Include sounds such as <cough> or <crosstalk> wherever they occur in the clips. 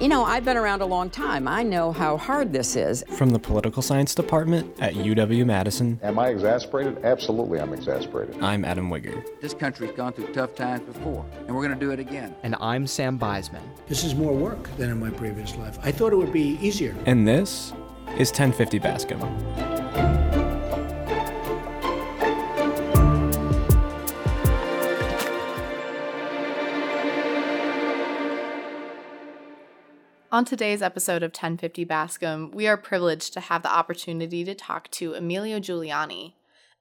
You know, I've been around a long time. I know how hard this is. From the political science department at UW Madison. Am I exasperated? Absolutely, I'm exasperated. I'm Adam Wigger. This country's gone through tough times before, and we're going to do it again. And I'm Sam Beisman. This is more work than in my previous life. I thought it would be easier. And this is 1050 Bascom. On today's episode of 1050 Bascom, we are privileged to have the opportunity to talk to Emilio Giuliani.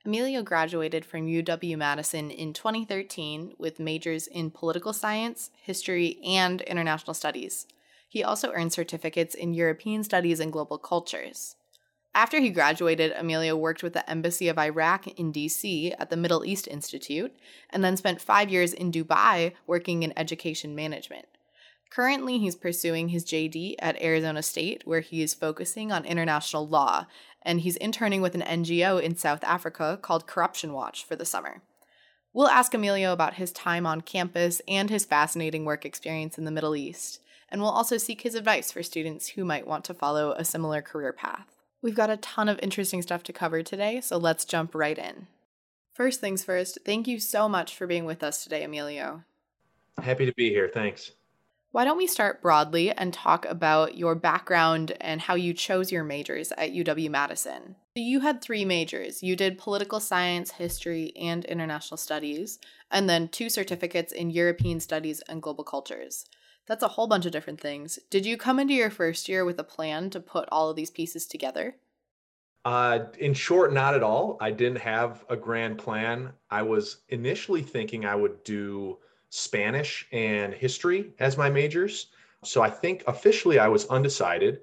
Emilio graduated from UW Madison in 2013 with majors in political science, history, and international studies. He also earned certificates in European studies and global cultures. After he graduated, Emilio worked with the Embassy of Iraq in DC at the Middle East Institute, and then spent five years in Dubai working in education management. Currently, he's pursuing his JD at Arizona State, where he is focusing on international law, and he's interning with an NGO in South Africa called Corruption Watch for the summer. We'll ask Emilio about his time on campus and his fascinating work experience in the Middle East, and we'll also seek his advice for students who might want to follow a similar career path. We've got a ton of interesting stuff to cover today, so let's jump right in. First things first, thank you so much for being with us today, Emilio. Happy to be here. Thanks. Why don't we start broadly and talk about your background and how you chose your majors at UW Madison? You had three majors. You did political science, history, and international studies, and then two certificates in European studies and global cultures. That's a whole bunch of different things. Did you come into your first year with a plan to put all of these pieces together? Uh, in short, not at all. I didn't have a grand plan. I was initially thinking I would do Spanish and history as my majors. So I think officially I was undecided.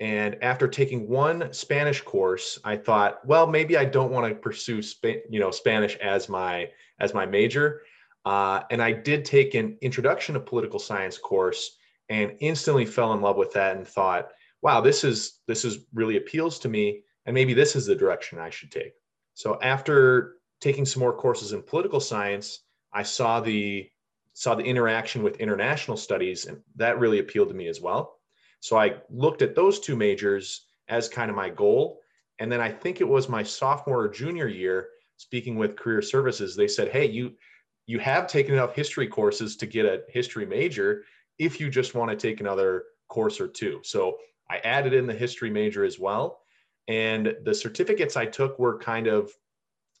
And after taking one Spanish course, I thought, well, maybe I don't want to pursue Sp- you know Spanish as my as my major. Uh, and I did take an introduction to political science course and instantly fell in love with that and thought, wow, this is this is really appeals to me, and maybe this is the direction I should take. So after taking some more courses in political science, I saw the saw the interaction with international studies, and that really appealed to me as well. So I looked at those two majors as kind of my goal. And then I think it was my sophomore or junior year, speaking with career services, they said, Hey, you you have taken enough history courses to get a history major if you just want to take another course or two. So I added in the history major as well. And the certificates I took were kind of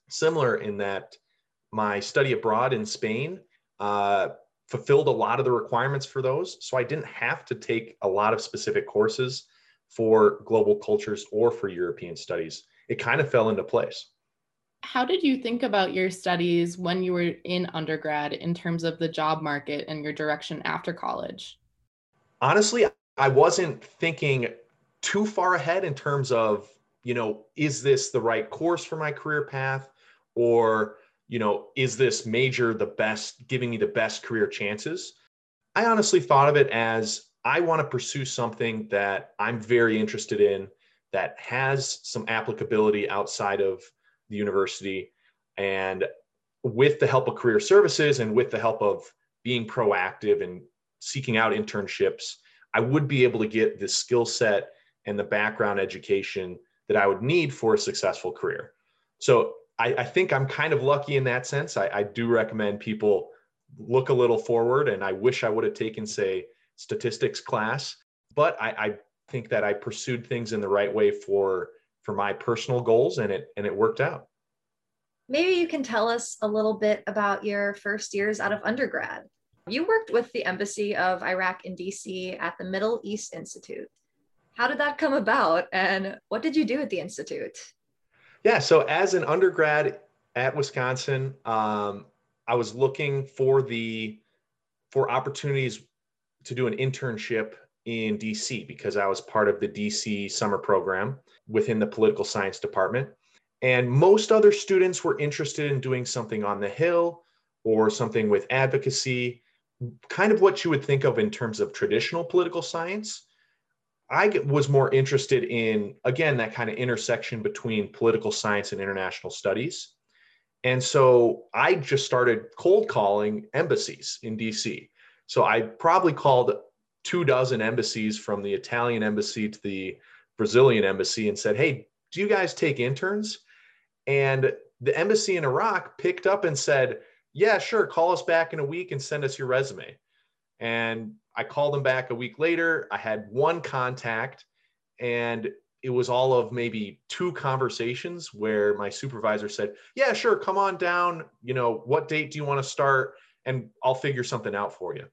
similar in that my study abroad in Spain uh, fulfilled a lot of the requirements for those. So I didn't have to take a lot of specific courses for global cultures or for European studies. It kind of fell into place. How did you think about your studies when you were in undergrad in terms of the job market and your direction after college? Honestly, I wasn't thinking too far ahead in terms of, you know, is this the right course for my career path? Or you know, is this major the best, giving me the best career chances? I honestly thought of it as I want to pursue something that I'm very interested in that has some applicability outside of the university. And with the help of career services and with the help of being proactive and seeking out internships, I would be able to get the skill set and the background education that I would need for a successful career. So I, I think I'm kind of lucky in that sense. I, I do recommend people look a little forward, and I wish I would have taken, say, statistics class, but I, I think that I pursued things in the right way for for my personal goals, and it and it worked out. Maybe you can tell us a little bit about your first years out of undergrad. You worked with the Embassy of Iraq in DC at the Middle East Institute. How did that come about, and what did you do at the Institute? Yeah. So as an undergrad at Wisconsin, um, I was looking for the for opportunities to do an internship in DC because I was part of the DC summer program within the political science department. And most other students were interested in doing something on the Hill or something with advocacy, kind of what you would think of in terms of traditional political science. I was more interested in, again, that kind of intersection between political science and international studies. And so I just started cold calling embassies in DC. So I probably called two dozen embassies from the Italian embassy to the Brazilian embassy and said, Hey, do you guys take interns? And the embassy in Iraq picked up and said, Yeah, sure, call us back in a week and send us your resume. And I called them back a week later. I had one contact, and it was all of maybe two conversations where my supervisor said, Yeah, sure, come on down. You know, what date do you want to start? And I'll figure something out for you.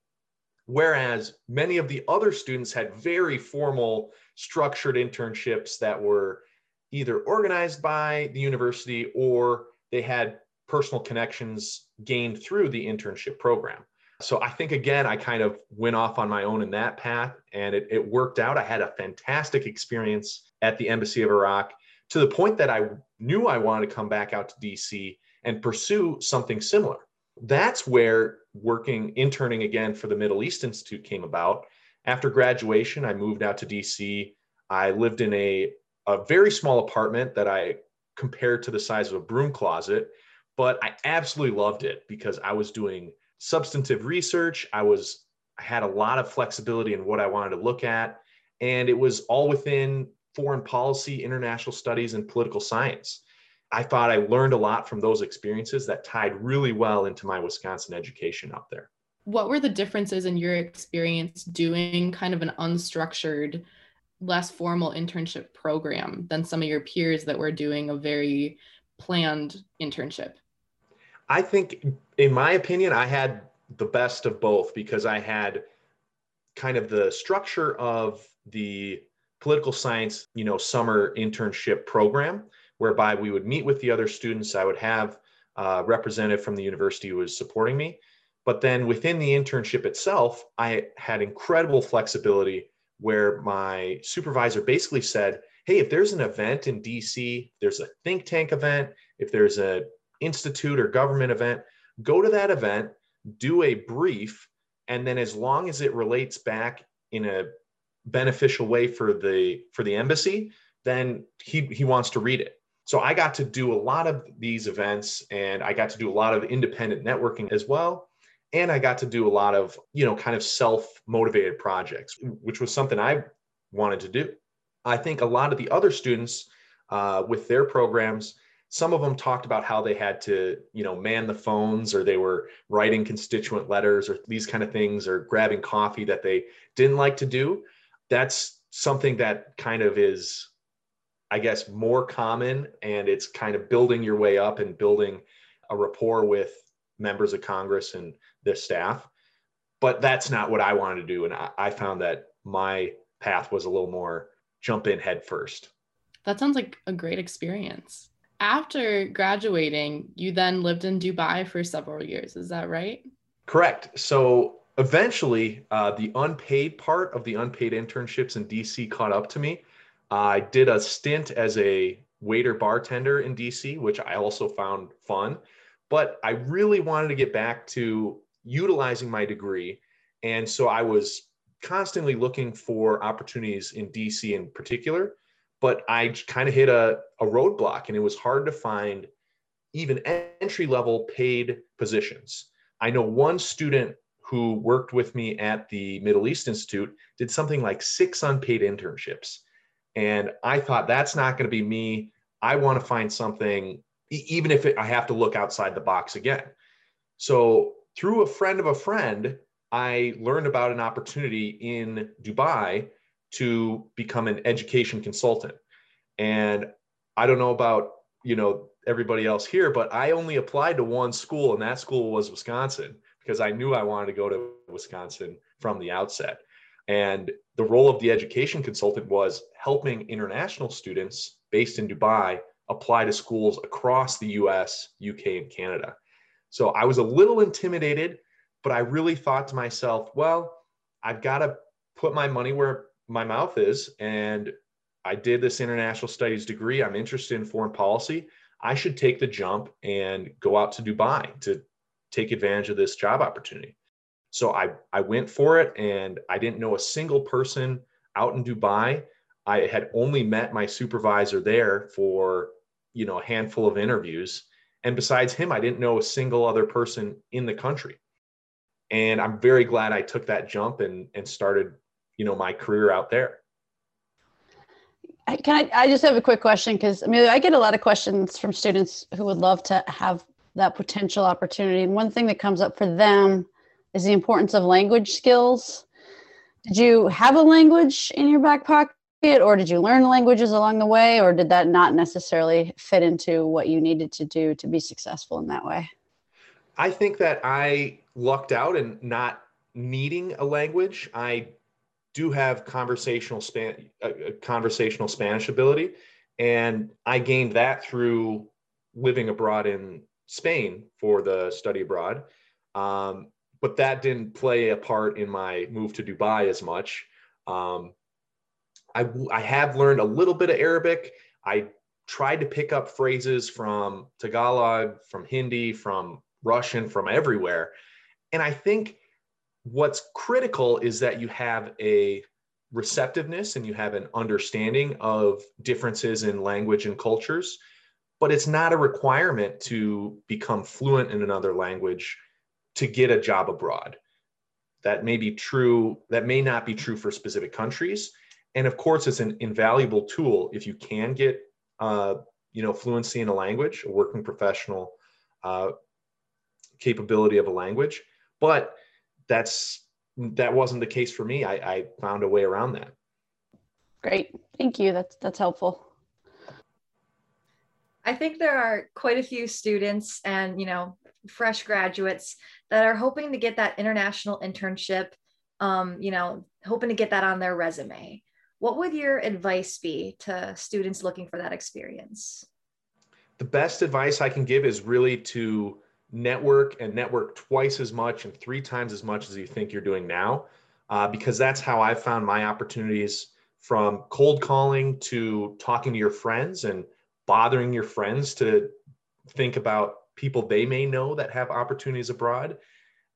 Whereas many of the other students had very formal, structured internships that were either organized by the university or they had personal connections gained through the internship program. So I think again, I kind of went off on my own in that path and it, it worked out. I had a fantastic experience at the Embassy of Iraq to the point that I knew I wanted to come back out to DC and pursue something similar. That's where working, interning again for the Middle East Institute came about. After graduation, I moved out to DC. I lived in a, a very small apartment that I compared to the size of a broom closet, but I absolutely loved it because I was doing substantive research. I was I had a lot of flexibility in what I wanted to look at, and it was all within foreign policy, international studies, and political science. I thought I learned a lot from those experiences that tied really well into my Wisconsin education out there. What were the differences in your experience doing kind of an unstructured, less formal internship program than some of your peers that were doing a very planned internship? I think, in my opinion, I had the best of both because I had kind of the structure of the political science, you know, summer internship program, whereby we would meet with the other students. I would have a representative from the university who was supporting me. But then within the internship itself, I had incredible flexibility where my supervisor basically said, Hey, if there's an event in DC, there's a think tank event, if there's a institute or government event, go to that event, do a brief, and then as long as it relates back in a beneficial way for the for the embassy, then he he wants to read it. So I got to do a lot of these events and I got to do a lot of independent networking as well. And I got to do a lot of, you know, kind of self-motivated projects, which was something I wanted to do. I think a lot of the other students uh, with their programs some of them talked about how they had to you know man the phones or they were writing constituent letters or these kind of things or grabbing coffee that they didn't like to do. That's something that kind of is i guess more common and it's kind of building your way up and building a rapport with members of congress and their staff. But that's not what i wanted to do and i, found that my path was a little more jump in head first. That sounds like a great experience after graduating, you then lived in Dubai for several years. Is that right? Correct. So eventually, uh, the unpaid part of the unpaid internships in DC caught up to me. I did a stint as a waiter bartender in DC, which I also found fun. But I really wanted to get back to utilizing my degree. And so I was constantly looking for opportunities in DC in particular but I kind of hit a, a roadblock and it was hard to find even entry level paid positions. I know one student who worked with me at the Middle East Institute did something like six unpaid internships. And I thought that's not going to be me. I want to find something, even if it, I have to look outside the box again. So, through a friend of a friend, I learned about an opportunity in Dubai to become an education consultant. And I don't know about, you know, everybody else here, but I only applied to one school and that school was Wisconsin because I knew I wanted to go to Wisconsin from the outset. And the role of the education consultant was helping international students based in Dubai apply to schools across the US, UK, and Canada. So I was a little intimidated, but I really thought to myself, well, I've got to put my money where my mouth is and I did this international studies degree. I'm interested in foreign policy. I should take the jump and go out to Dubai to take advantage of this job opportunity. So I, I went for it and I didn't know a single person out in Dubai. I had only met my supervisor there for, you know, a handful of interviews. And besides him, I didn't know a single other person in the country. And I'm very glad I took that jump and, and started, you know, my career out there. Can I, I just have a quick question because I mean I get a lot of questions from students who would love to have that potential opportunity. And one thing that comes up for them is the importance of language skills. Did you have a language in your back pocket or did you learn languages along the way or did that not necessarily fit into what you needed to do to be successful in that way? I think that I lucked out and not needing a language. I do have conversational span uh, uh, conversational Spanish ability and I gained that through living abroad in Spain for the study abroad. Um, but that didn't play a part in my move to Dubai as much. Um, I, I have learned a little bit of Arabic. I tried to pick up phrases from Tagalog, from Hindi, from Russian, from everywhere. And I think what's critical is that you have a receptiveness and you have an understanding of differences in language and cultures, but it's not a requirement to become fluent in another language to get a job abroad. That may be true, that may not be true for specific countries. And of course, it's an invaluable tool if you can get, uh, you know, fluency in a language, a working professional uh, capability of a language. But that's that wasn't the case for me. I, I found a way around that. Great, thank you. That's that's helpful. I think there are quite a few students and you know fresh graduates that are hoping to get that international internship. Um, you know, hoping to get that on their resume. What would your advice be to students looking for that experience? The best advice I can give is really to network and network twice as much and three times as much as you think you're doing now, uh, because that's how I found my opportunities from cold calling to talking to your friends and bothering your friends to think about people they may know that have opportunities abroad.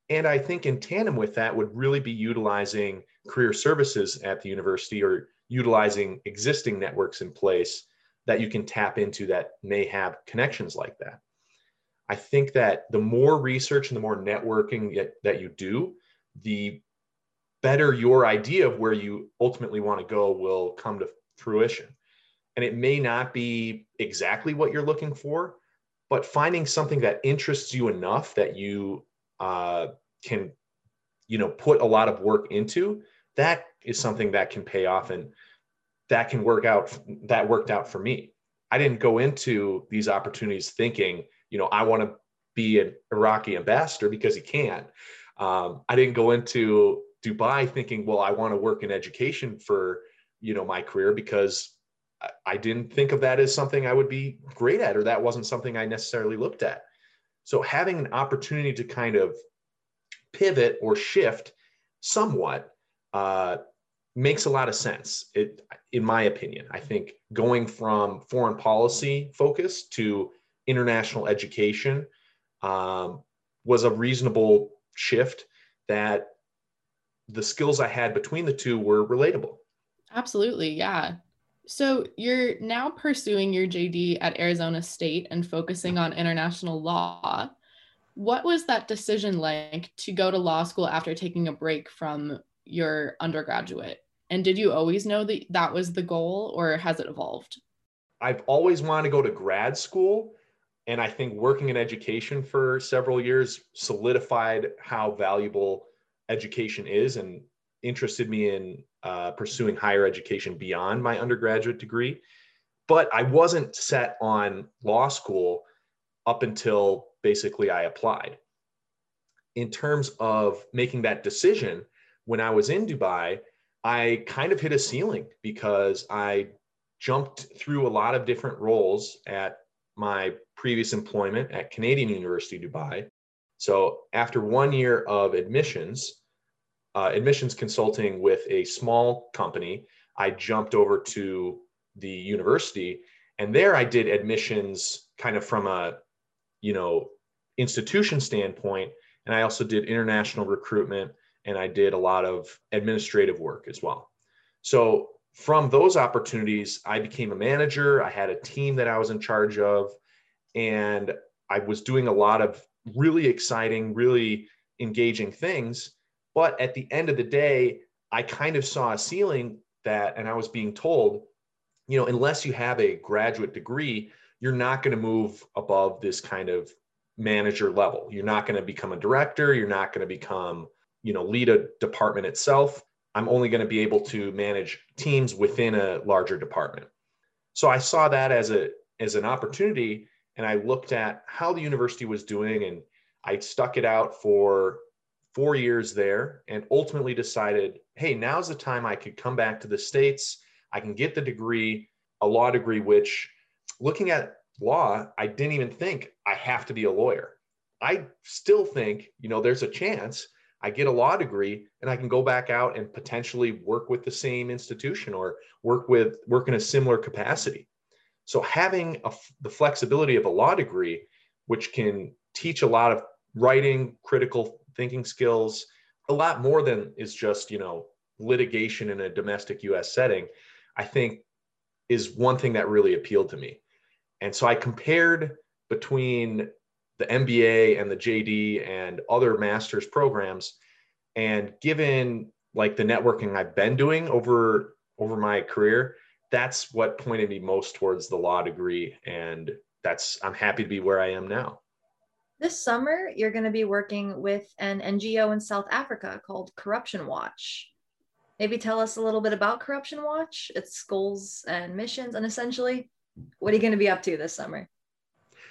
And I think in tandem with that would really be utilizing career services at the university or utilizing existing networks in place that you can tap into that may have connections like that. I think that the more research and the more networking that you do, the better your idea of where you ultimately want to go will come to fruition. And it may not be exactly what you're looking for, but finding something that interests you enough that you uh, can, you know, put a lot of work into, that is something that can pay off and that can work out. That worked out for me. I didn't go into these opportunities thinking you know, I want to be an Iraqi ambassador because he can. Um, I didn't go into Dubai thinking, well, I want to work in education for, you know, my career because I didn't think of that as something I would be great at, or that wasn't something I necessarily looked at. So having an opportunity to kind of pivot or shift somewhat uh, makes a lot of sense. It, in my opinion, I think going from foreign policy focus to international education um, was a reasonable shift that the skills I had between the two were relatable. Absolutely. Yeah. So you're now pursuing your JD at Arizona State and focusing on international law. What was that decision like to go to law school after taking a break from your undergraduate? And did you always know that that was the goal or has it evolved? I've always wanted to go to grad school and I think working in education for several years solidified how valuable education is and interested me in uh, pursuing higher education beyond my undergraduate degree. But I wasn't set on law school up until basically I applied. In terms of making that decision, when I was in Dubai, I kind of hit a ceiling because I jumped through a lot of different roles at my previous employment at Canadian University Dubai. So after one year of admissions, uh, admissions consulting with a small company, I jumped over to the university, and there I did admissions kind of from a, you know, institution standpoint, and I also did international recruitment, and I did a lot of administrative work as well. So from those opportunities, I became a manager. I had a team that I was in charge of, and I was doing a lot of really exciting, really engaging things. But at the end of the day, I kind of saw a ceiling that, and I was being told, you know, unless you have a graduate degree, you're not going to move above this kind of manager level. You're not going to become a director. You're not going to become, you know, lead a department itself. I'm only going to be able to manage teams within a larger department. So I saw that as a as an opportunity and I looked at how the university was doing and I stuck it out for 4 years there and ultimately decided, hey, now's the time I could come back to the states. I can get the degree, a law degree which looking at law, I didn't even think I have to be a lawyer. I still think, you know, there's a chance I get a law degree and I can go back out and potentially work with the same institution or work with work in a similar capacity. So having a, the flexibility of a law degree, which can teach a lot of writing, critical thinking skills, a lot more than is just you know litigation in a domestic U.S. setting, I think is one thing that really appealed to me. And so I compared between the MBA and the JD and other master's programs. And given like the networking I've been doing over over my career, that's what pointed me most towards the law degree. And that's I'm happy to be where I am now. This summer, you're going to be working with an NGO in South Africa called Corruption Watch. Maybe tell us a little bit about Corruption Watch, its goals and missions, and essentially, what are you going to be up to this summer?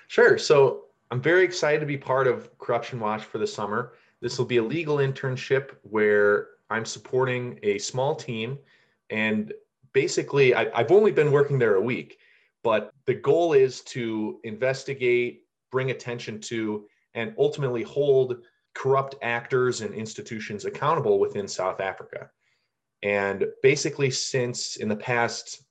Sure. So I'm very excited to be part of Corruption Watch for the summer. This will be a legal internship where I'm supporting a small team. And basically, I, have only been working there a week, but the goal is to investigate, bring attention to, and ultimately hold corrupt actors and institutions accountable within South Africa. And basically, since in the past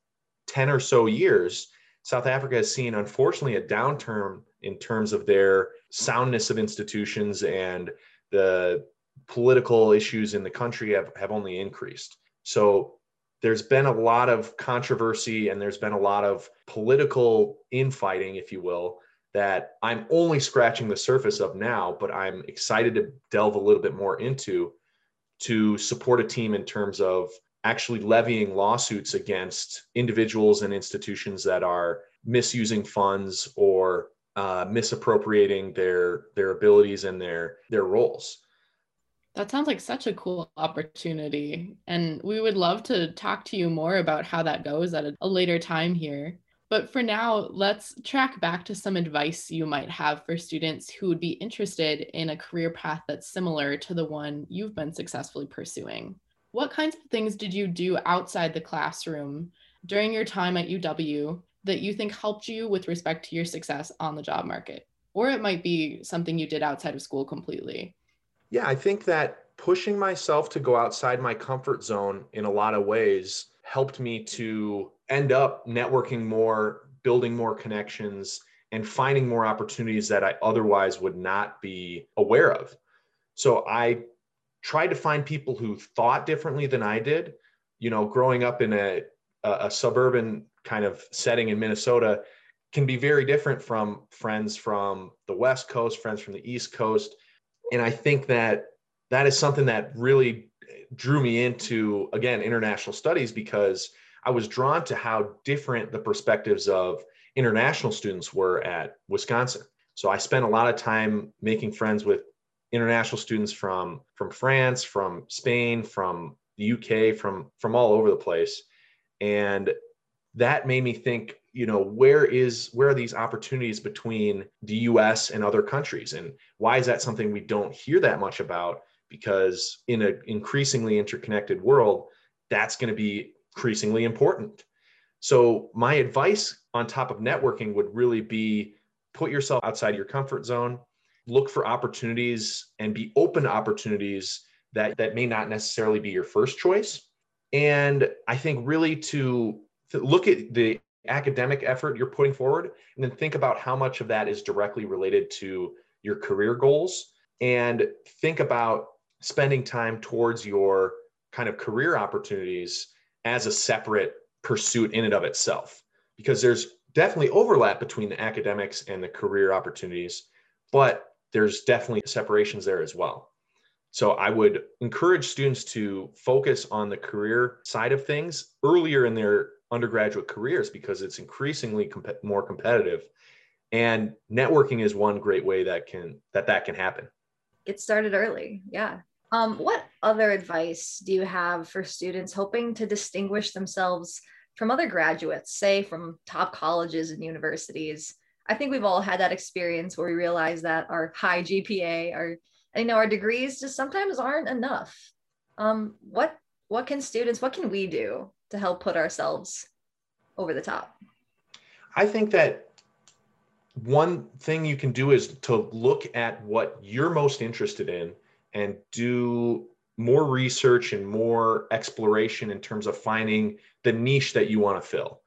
10 or so years, South Africa has seen, unfortunately, a downturn in terms of their soundness of institutions and the political issues in the country have, have only increased. So there's been a lot of controversy and there's been a lot of political infighting, if you will, that I'm only scratching the surface of now, but I'm excited to delve a little bit more into to support a team in terms of actually levying lawsuits against individuals and institutions that are misusing funds or uh, misappropriating their their abilities and their their roles. That sounds like such a cool opportunity, and we would love to talk to you more about how that goes at a, later time here. But for now, let's track back to some advice you might have for students who would be interested in a career path that's similar to the one you've been successfully pursuing. What kinds of things did you do outside the classroom during your time at UW that you think helped you with respect to your success on the job market? Or it might be something you did outside of school completely. Yeah, I think that pushing myself to go outside my comfort zone in a lot of ways helped me to end up networking more, building more connections, and finding more opportunities that I otherwise would not be aware of. So I tried to find people who thought differently than I did. You know, growing up in a, a, suburban kind of setting in Minnesota can be very different from friends from the West Coast, friends from the East Coast. And I think that that is something that really drew me into, again, international studies because I was drawn to how different the perspectives of international students were at Wisconsin. So I spent a lot of time making friends with international students from from France, from Spain, from the UK, from from all over the place, and that made me think you know where is where are these opportunities between the US and other countries? And why is that something we don't hear that much about? Because in an increasingly interconnected world that's going to be increasingly important. So my advice on top of networking would really be put yourself outside your comfort zone look for opportunities and be open to opportunities that that may not necessarily be your first choice. And i think really to, to look at the academic effort you're putting forward and then think about how much of that is directly related to your career goals and think about spending time towards your kind of career opportunities as a separate pursuit in and of itself because there's definitely overlap between the academics and the career opportunities but there's definitely separations there as well. So I would encourage students to focus on the career side of things earlier in their undergraduate careers because it's increasingly comp- more competitive. And networking is one great way that can that that can happen. Get started early. Yeah. Um, what other advice do you have for students hoping to distinguish themselves from other graduates say from top colleges and universities? I think we've all had that experience where we realize that our high gpa our you know our degrees just sometimes aren't enough um, what what can students what can we do to help put ourselves over the top? I think that one thing you can do is to look at what you're most interested in and do more research and more exploration in terms of finding the niche that you want to fill.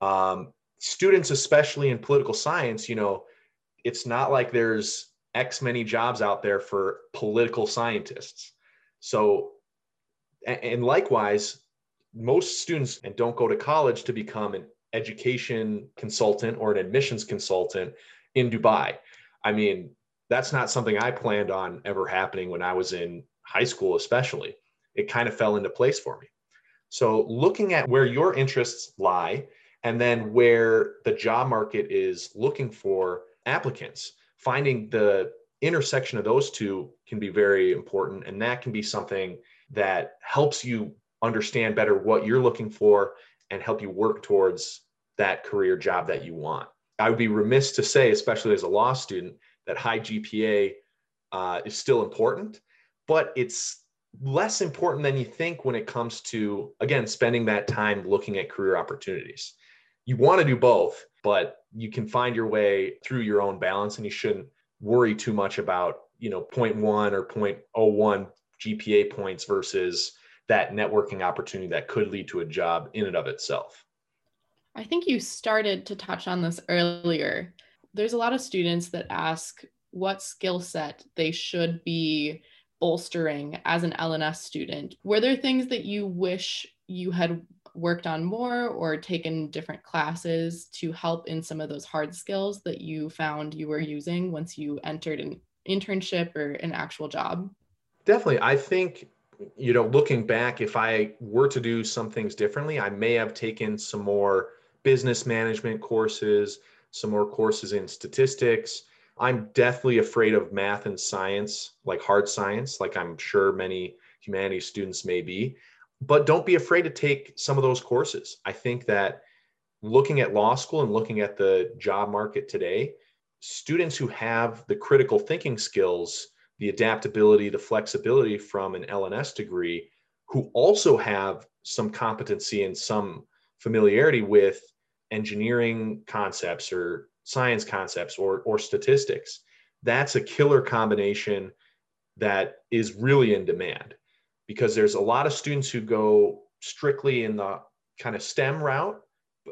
Um, students, especially in political science, you know, it's not like there's X many jobs out there for political scientists. So, and likewise, most students and don't go to college to become an education consultant or an admissions consultant in Dubai. I mean, that's not something I planned on ever happening when I was in high school, especially. It kind of fell into place for me. So, looking at where your interests lie and then where the job market is looking for applicants, finding the intersection of those two can be very important. And that can be something that helps you understand better what you're looking for and help you work towards that career job that you want. I would be remiss to say, especially as a law student, that high GPA uh, is still important, but it's less important than you think when it comes to, again, spending that time looking at career opportunities. You want to do both, but you can find your way through your own balance and you shouldn't worry too much about, you know, 0.1 or 0.01 GPA points versus that networking opportunity that could lead to a job in and of itself. I think you started to touch on this earlier. There's a lot of students that ask what skill set they should be bolstering as an L&S student. Were there things that you wish you had worked on more or taken different classes to help in some of those hard skills that you found you were using once you entered an internship or an actual job? Definitely. I think you know, looking back, if I were to do some things differently, I may have taken some more business management courses, some more courses in statistics. I'm definitely afraid of math and science, like hard science, like I'm sure many humanities students may be. But don't be afraid to take some of those courses. I think that looking at law school and looking at the job market today, students who have the critical thinking skills the adaptability, the flexibility from an L&S degree who also have some competency and some familiarity with engineering concepts or science concepts or, or statistics. That's a killer combination that is really in demand because there's a lot of students who go strictly in the kind of STEM route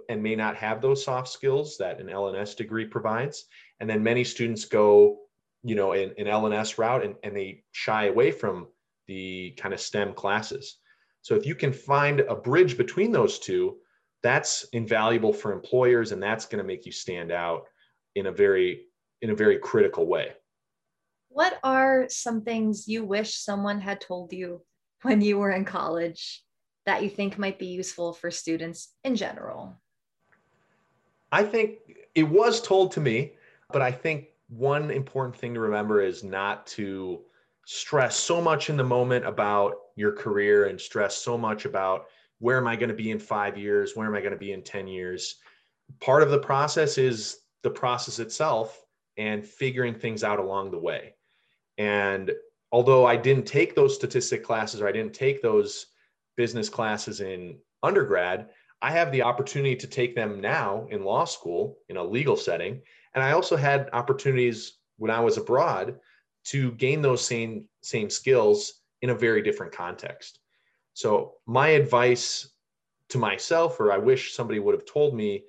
and may not have those soft skills that an L&S degree provides. And then many students go you know, an, an L&S route and, and they shy away from the kind of STEM classes. So if you can find a bridge between those two, that's invaluable for employers and that's going to make you stand out in a very in a very critical way. What are some things you wish someone had told you when you were in college that you think might be useful for students in general? I think it was told to me, but I think one important thing to remember is not to stress so much in the moment about your career and stress so much about where am I going to be in five years? Where am I going to be in 10 years? Part of the process is the process itself and figuring things out along the way. And although I didn't take those statistic classes or I didn't take those business classes in undergrad, I have the opportunity to take them now in law school in a legal setting and I also had opportunities when I was abroad to gain those same same skills in a very different context. So my advice to myself, or I wish somebody would have told me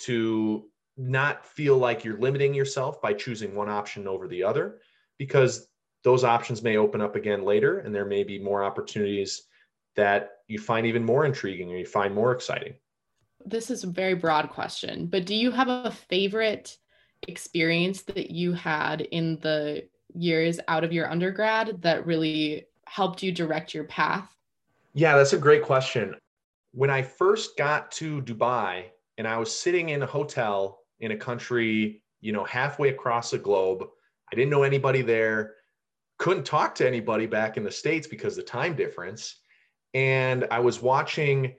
to not feel like you're limiting yourself by choosing one option over the other, because those options may open up again later, and there may be more opportunities that you find even more intriguing or you find more exciting. This is a very broad question, but do you have a favorite experience that you had in the years out of your undergrad that really helped you direct your path? Yeah, that's a great question. When I first got to Dubai and I was sitting in a hotel in a country, you know, halfway across the globe, I didn't know anybody there, couldn't talk to anybody back in the States because the time difference. And I was watching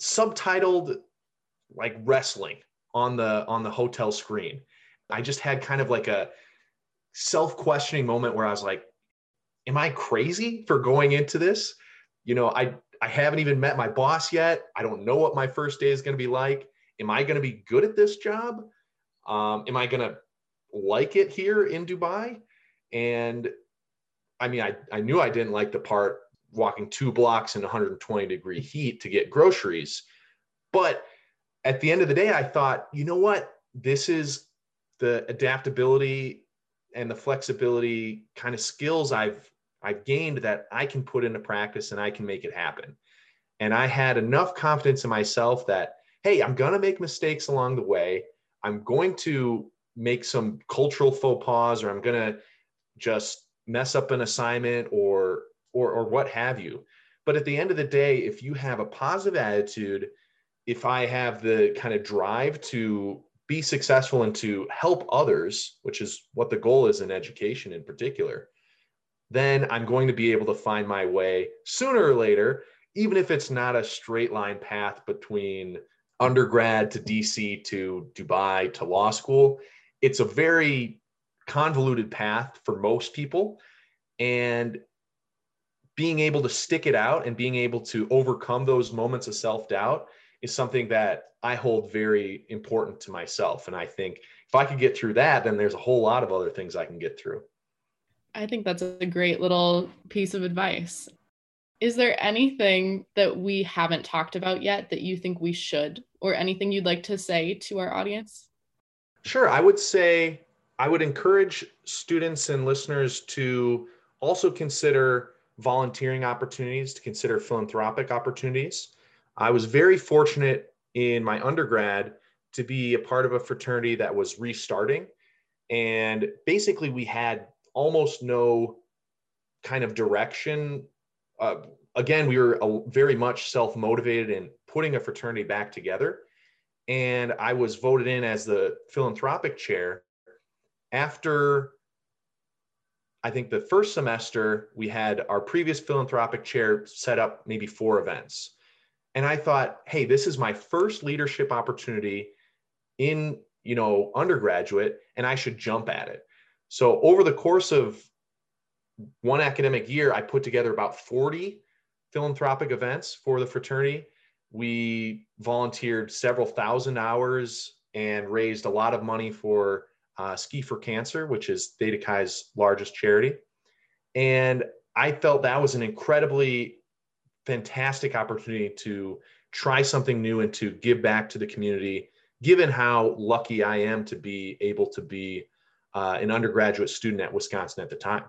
subtitled like wrestling on the on the hotel screen. I just had kind of like a self-questioning moment where I was like, am I crazy for going into this? You know, I I haven't even met my boss yet. I don't know what my first day is going to be like. Am I going to be good at this job? Um, am I going to like it here in Dubai? And I mean, I, I knew I didn't like the part walking two blocks in 120 degree heat to get groceries. But at the end of the day, I thought, you know what? This is the adaptability and the flexibility kind of skills I've I've gained that I can put into practice and I can make it happen. And I had enough confidence in myself that, hey, I'm going to make mistakes along the way. I'm going to make some cultural faux pas or I'm going to just mess up an assignment or or or what have you. But at the end of the day, if you have a positive attitude, if I have the kind of drive to be successful and to help others, which is what the goal is in education in particular, then I'm going to be able to find my way sooner or later, even if it's not a straight line path between undergrad to DC to Dubai to law school. It's a very convoluted path for most people. And being able to stick it out and being able to overcome those moments of self doubt is something that I hold very important to myself. And I think if I could get through that, then there's a whole lot of other things I can get through. I think that's a great little piece of advice. Is there anything that we haven't talked about yet that you think we should, or anything you'd like to say to our audience? Sure. I would say I would encourage students and listeners to also consider volunteering opportunities, to consider philanthropic opportunities. I was very fortunate in my undergrad to be a part of a fraternity that was restarting. And basically, we had almost no kind of direction. Uh, again, we were a, very much self motivated in putting a fraternity back together. And I was voted in as the philanthropic chair after I think the first semester we had our previous philanthropic chair set up maybe four events. And I thought, hey, this is my first leadership opportunity in, you know, undergraduate and I should jump at it. So over the course of one academic year, I put together about 40 philanthropic events for the fraternity. We volunteered several thousand hours and raised a lot of money for uh, Ski for Cancer, which is Theta Chi's largest charity. And I felt that was an incredibly fantastic opportunity to try something new and to give back to the community, given how lucky I am to be able to be uh, an undergraduate student at Wisconsin at the time.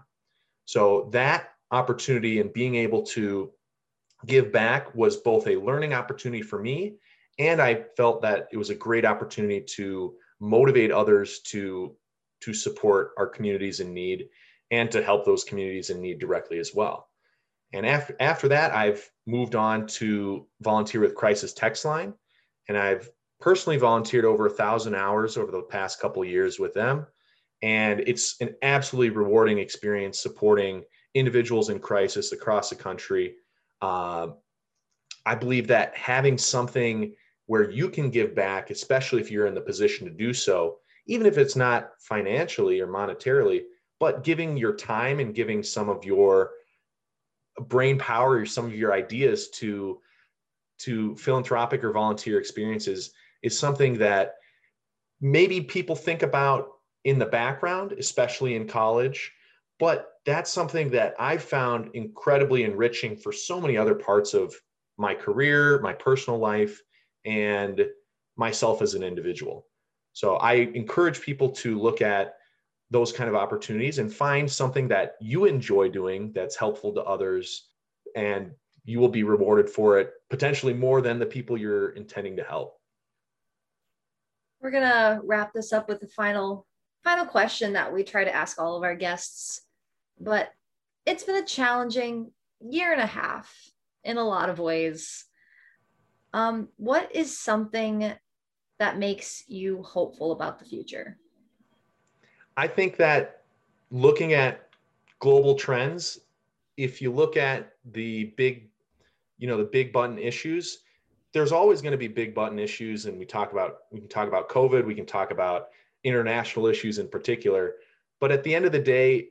So that opportunity and being able to give back was both a learning opportunity for me, and I felt that it was a great opportunity to motivate others to to support our communities in need and to help those communities in need directly as well. And after after that, I've moved on to volunteer with Crisis Text Line, and I've personally volunteered over a thousand hours over the past couple years with them. And it's an absolutely rewarding experience supporting individuals in crisis across the country. Uh, I believe that having something where you can give back, especially if you're in the position to do so, even if it's not financially or monetarily, but giving your time and giving some of your brain power or some of your ideas to to philanthropic or volunteer experiences is something that maybe people think about in the background, especially in college. But that's something that I've found incredibly enriching for so many other parts of my career, my personal life, and myself as an individual. So I encourage people to look at those kind of opportunities and find something that you enjoy doing that's helpful to others and you will be rewarded for it potentially more than the people you're intending to help. We're going to wrap this up with the final final question that we try to ask all of our guests, but it's been a challenging year and a half in a lot of ways. Um, what is something that makes you hopeful about the future? I think that looking at global trends, if you look at the big, you know, the big button issues, there's always going to be big button issues. And we talk about, we can talk about COVID, we can talk about international issues in particular. But at the end of the day,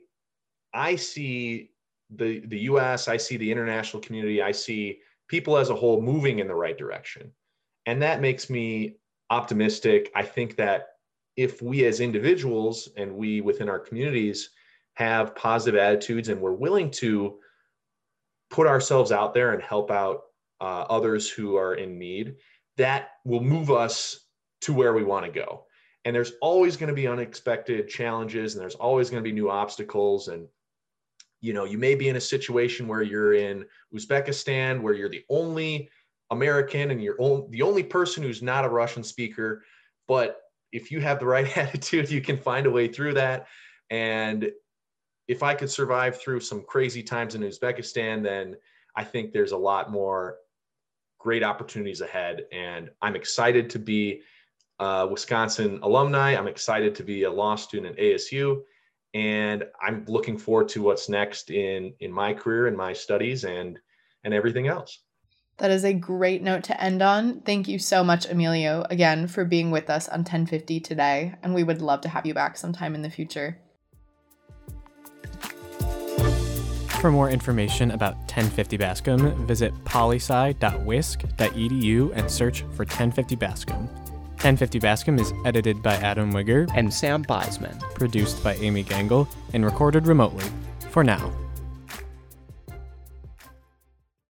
I see the, the US, I see the international community, I see people as a whole moving in the right direction. And that makes me optimistic. I think that if we as individuals and we within our communities have positive attitudes and we're willing to put ourselves out there and help out uh, others who are in need, that will move us to where we want to go. And there's always going to be unexpected challenges and there's always going to be new obstacles. And, you know, you may be in a situation where you're in Uzbekistan, where you're the only American and you're the only person who's not a Russian speaker. But if you have the right <laughs> attitude, you can find a way through that. And if I could survive through some crazy times in Uzbekistan, then I think there's a lot more great opportunities ahead. And I'm excited to be a Wisconsin alumni. I'm excited to be a law student at ASU. And I'm looking forward to what's next in, in my career and my studies and, and everything else. That is a great note to end on. Thank you so much, Emilio, again, for being with us on 1050 today. And we would love to have you back sometime in the future. For more information about 1050 Bascom, visit polysci.wisc.edu and search for 1050 Bascom. 1050 Bascom is edited by Adam Wigger and Sam Beisman, produced by Amy Gangle, and recorded remotely. For now.